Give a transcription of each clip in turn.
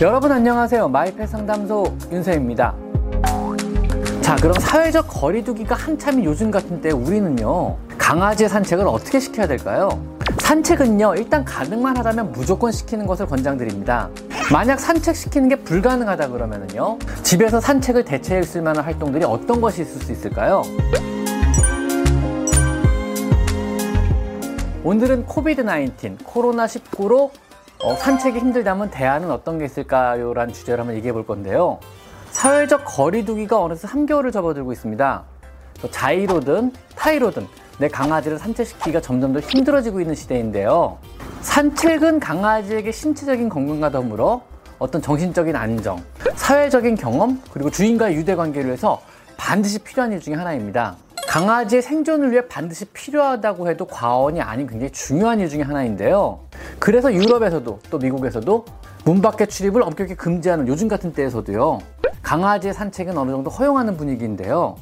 여러분 안녕하세요. 마이펫 상담소 윤세입니다. 자, 그럼 사회적 거리두기가 한참인 요즘 같은 때 우리는요, 강아지의 산책을 어떻게 시켜야 될까요? 산책은요, 일단 가능만 하다면 무조건 시키는 것을 권장드립니다. 만약 산책시키는 게 불가능하다 그러면은요, 집에서 산책을 대체해 쓸 만한 활동들이 어떤 것이 있을 수 있을까요? 오늘은 코비드-19, 코로나19로 어, 산책이 힘들다면 대안은 어떤 게 있을까요? 라는 주제를 한번 얘기해 볼 건데요. 사회적 거리두기가 어느새 3개월을 접어들고 있습니다. 자이로든 타이로든 내 강아지를 산책시키기가 점점 더 힘들어지고 있는 시대인데요. 산책은 강아지에게 신체적인 건강과 더불어 어떤 정신적인 안정, 사회적인 경험, 그리고 주인과의 유대 관계를 위해서 반드시 필요한 일 중에 하나입니다. 강아지의 생존을 위해 반드시 필요하다고 해도 과언이 아닌 굉장히 중요한 일 중에 하나인데요. 그래서 유럽에서도 또 미국에서도 문 밖에 출입을 엄격히 금지하는 요즘 같은 때에서도요. 강아지의 산책은 어느 정도 허용하는 분위기인데요.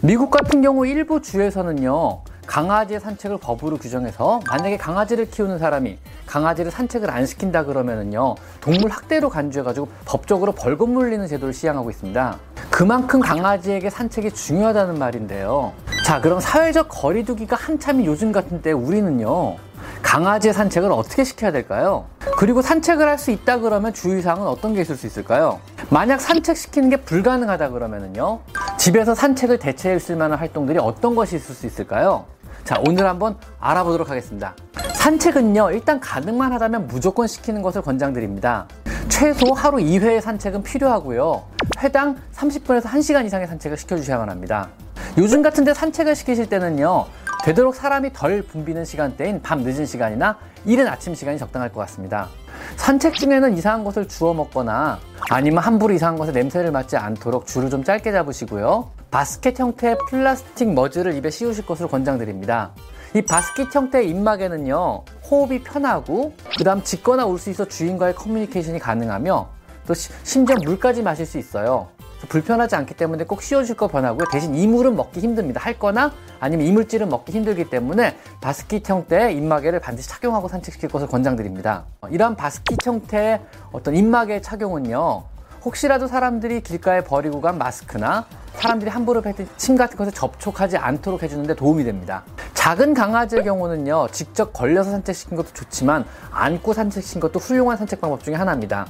미국 같은 경우 일부 주에서는요. 강아지의 산책을 법으로 규정해서 만약에 강아지를 키우는 사람이 강아지를 산책을 안 시킨다 그러면은요 동물 학대로 간주해가지고 법적으로 벌금 물리는 제도를 시행하고 있습니다. 그만큼 강아지에게 산책이 중요하다는 말인데요. 자 그럼 사회적 거리두기가 한참인 요즘 같은 때 우리는요 강아지의 산책을 어떻게 시켜야 될까요? 그리고 산책을 할 수 있다 그러면 주의사항은 어떤 게 있을 수 있을까요? 만약 산책시키는 게 불가능하다 그러면은요 집에서 산책을 대체해 쓸 만한 활동들이 어떤 것이 있을 수 있을까요? 자, 오늘 한번 알아보도록 하겠습니다. 산책은요, 일단 가능만 하다면 무조건 시키는 것을 권장드립니다. 최소 하루 2회의 산책은 필요하고요. 회당 30분에서 1시간 이상의 산책을 시켜주셔야만 합니다. 요즘 같은데 산책을 시키실 때는요, 되도록 사람이 덜 붐비는 시간대인 밤 늦은 시간이나 이른 아침 시간이 적당할 것 같습니다. 산책 중에는 이상한 것을 주워 먹거나 아니면 함부로 이상한 것에 냄새를 맡지 않도록 줄을 좀 짧게 잡으시고요. 바스켓 형태의 플라스틱 머즈를 입에 씌우실 것을 권장드립니다. 이 바스켓 형태의 입막에는요, 호흡이 편하고, 그 다음 짖거나 울 수 있어 주인과의 커뮤니케이션이 가능하며, 또 심지어 물까지 마실 수 있어요. 불편하지 않기 때문에 꼭 씌워줄 거 변하고요. 대신 이물은 먹기 힘듭니다. 할 거나 아니면 이물질은 먹기 힘들기 때문에 바스킷 형태의 입마개를 반드시 착용하고 산책시킬 것을 권장드립니다. 이러한 바스킷 형태의 어떤 입마개 착용은요. 혹시라도 사람들이 길가에 버리고 간 마스크나 사람들이 함부로 뱉은 침 같은 것에 접촉하지 않도록 해주는데 도움이 됩니다. 작은 강아지의 경우는요, 직접 걸려서 산책시킨 것도 좋지만 안고 산책시킨 것도 훌륭한 산책 방법 중에 하나입니다.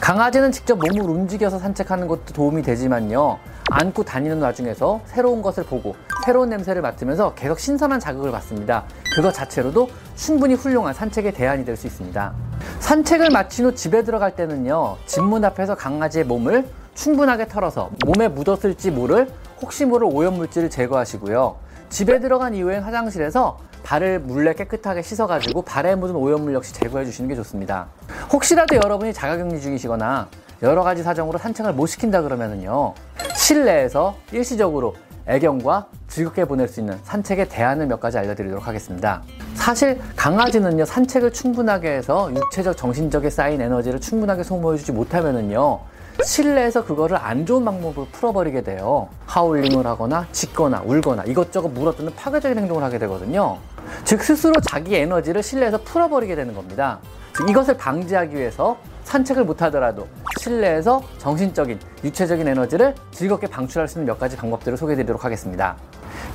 강아지는 직접 몸을 움직여서 산책하는 것도 도움이 되지만요. 안고 다니는 와중에서 새로운 것을 보고 새로운 냄새를 맡으면서 계속 신선한 자극을 받습니다. 그것 자체로도 충분히 훌륭한 산책의 대안이 될 수 있습니다. 산책을 마친 후 집에 들어갈 때는요. 집문 앞에서 강아지의 몸을 충분하게 털어서 몸에 묻었을지 모를 혹시 모를 오염물질을 제거하시고요. 집에 들어간 이후엔 화장실에서 발을 물레 깨끗하게 씻어가지고 발에 묻은 오염물 역시 제거해 주시는 게 좋습니다. 혹시라도 여러분이 자가격리 중이시거나 여러 가지 사정으로 산책을 못 시킨다 그러면은요. 실내에서 일시적으로 애견과 즐겁게 보낼 수 있는 산책의 대안을 몇 가지 알려드리도록 하겠습니다. 사실 강아지는요 산책을 충분하게 해서 육체적 정신적에 쌓인 에너지를 충분하게 소모해주지 못하면은요 실내에서 그거를 안 좋은 방법으로 풀어버리게 돼요. 하울링을 하거나 짖거나 울거나 이것저것 물어뜯는 파괴적인 행동을 하게 되거든요. 즉 스스로 자기 에너지를 실내에서 풀어버리게 되는 겁니다. 즉 이것을 방지하기 위해서 산책을 못하더라도 실내에서 정신적인, 육체적인 에너지를 즐겁게 방출할 수 있는 몇 가지 방법들을 소개해드리도록 하겠습니다.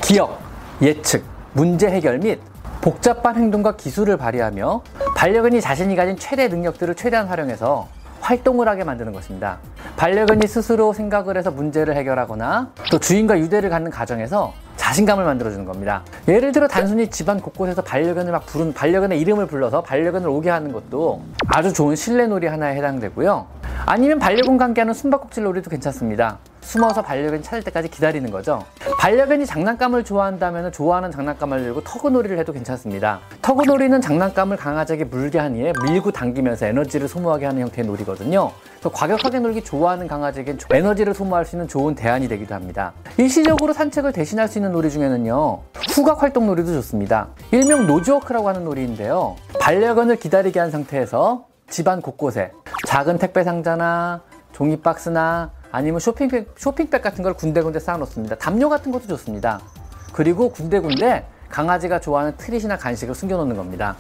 기억, 예측, 문제 해결 및 복잡한 행동과 기술을 발휘하며 반려견이 자신이 가진 최대 능력들을 최대한 활용해서 활동을 하게 만드는 것입니다. 반려견이 스스로 생각을 해서 문제를 해결하거나 또 주인과 유대를 갖는 가정에서 자신감을 만들어주는 겁니다. 예를 들어 단순히 집안 곳곳에서 반려견을 막 부른 반려견의 이름을 불러서 반려견을 오게 하는 것도 아주 좋은 실내놀이 하나에 해당되고요. 아니면 반려견 관계하는 숨바꼭질 놀이도 괜찮습니다. 숨어서 반려견이 찾을 때까지 기다리는 거죠. 반려견이 장난감을 좋아한다면 좋아하는 장난감을 들고 터그놀이를 해도 괜찮습니다. 터그놀이는 장난감을 강아지에게 물게 한 이에 밀고 당기면서 에너지를 소모하게 하는 형태의 놀이거든요. 과격하게 놀기 좋아하는 강아지에겐 에너지를 소모할 수 있는 좋은 대안이 되기도 합니다. 일시적으로 산책을 대신할 수 있는 놀이 중에는요. 후각 활동 놀이도 좋습니다. 일명 nose work라고 하는 놀이인데요. 반려견을 기다리게 한 상태에서 집안 곳곳에 작은 택배 상자나 종이 박스나 아니면 쇼핑백, 쇼핑백 같은 걸 군데군데 쌓아놓습니다. 담요 같은 것도 좋습니다. 그리고 군데군데 강아지가 좋아하는 treat이나 간식을 숨겨놓는 겁니다.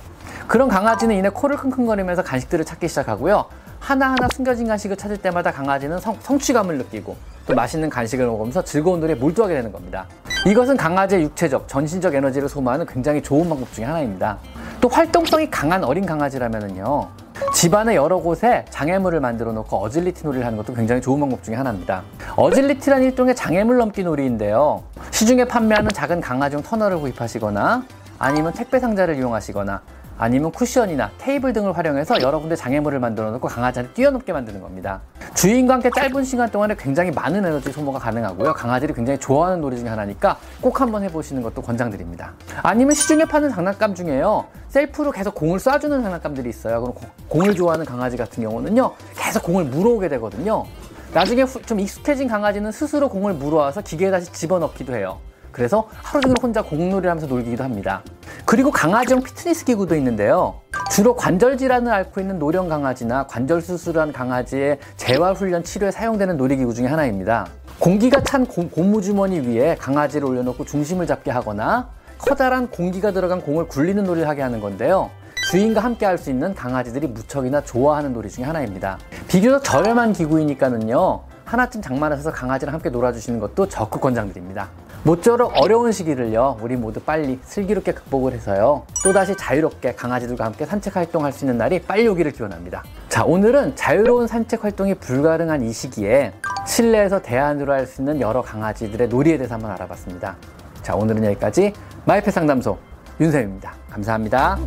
그런 강아지는 이내 코를 킁킁거리면서 간식들을 찾기 시작하고요. 하나하나 숨겨진 간식을 찾을 때마다 강아지는 성, 성취감을 느끼고 또 맛있는 간식을 먹으면서 즐거운 놀이에 몰두하게 되는 겁니다. 이것은 강아지의 육체적, 전신적 에너지를 소모하는 굉장히 좋은 방법 중에 하나입니다. 또 활동성이 강한 어린 강아지라면은요. 집안의 여러 곳에 장애물을 만들어 놓고 어질리티 놀이를 하는 것도 굉장히 좋은 방법 중에 하나입니다. 어질리티란 일종의 장애물 넘기 놀이인데요. 시중에 판매하는 작은 강아지용 터널을 구입하시거나 아니면 택배 상자를 이용하시거나 아니면 쿠션이나 테이블 등을 활용해서 여러 군데 장애물을 만들어 놓고 강아지한테 뛰어넘게 만드는 겁니다. 주인과 함께 짧은 시간 동안에 굉장히 많은 에너지 소모가 가능하고요. 강아지들이 굉장히 좋아하는 놀이 중에 하나니까 꼭 한번 해보시는 것도 권장드립니다. 아니면 시중에 파는 장난감 중에요. 셀프로 계속 공을 쏴주는 장난감들이 있어요. 그럼 공을 좋아하는 강아지 같은 경우는요. 계속 공을 물어오게 되거든요. 나중에 좀 익숙해진 강아지는 스스로 공을 물어와서 기계에 다시 집어넣기도 해요. 그래서 하루 종일 혼자 공놀이를 하면서 놀기도 합니다. 그리고 강아지용 피트니스 기구도 있는데요. 주로 관절 질환을 앓고 있는 노령 강아지나 관절 수술한 강아지의 재활 훈련 치료에 사용되는 놀이기구 중에 하나입니다. 공기가 찬 고, 고무주머니 위에 강아지를 올려놓고 중심을 잡게 하거나 커다란 공기가 들어간 공을 굴리는 놀이를 하게 하는 건데요. 주인과 함께 할 수 있는 강아지들이 무척이나 좋아하는 놀이 중에 하나입니다. 비교적 저렴한 기구이니까는요. 하나쯤 장만하셔서 강아지랑 함께 놀아주시는 것도 적극 권장드립니다. 모쪼록 어려운 시기를요, 우리 모두 빨리 슬기롭게 극복을 해서요, 또다시 자유롭게 강아지들과 함께 산책 활동할 수 있는 날이 빨리 오기를 기원합니다. 자, 오늘은 자유로운 산책 활동이 불가능한 이 시기에 실내에서 대안으로 할 수 있는 여러 강아지들의 놀이에 대해서 한번 알아봤습니다. 자, 오늘은 여기까지 마이펫 상담소 윤쌤입니다. 감사합니다.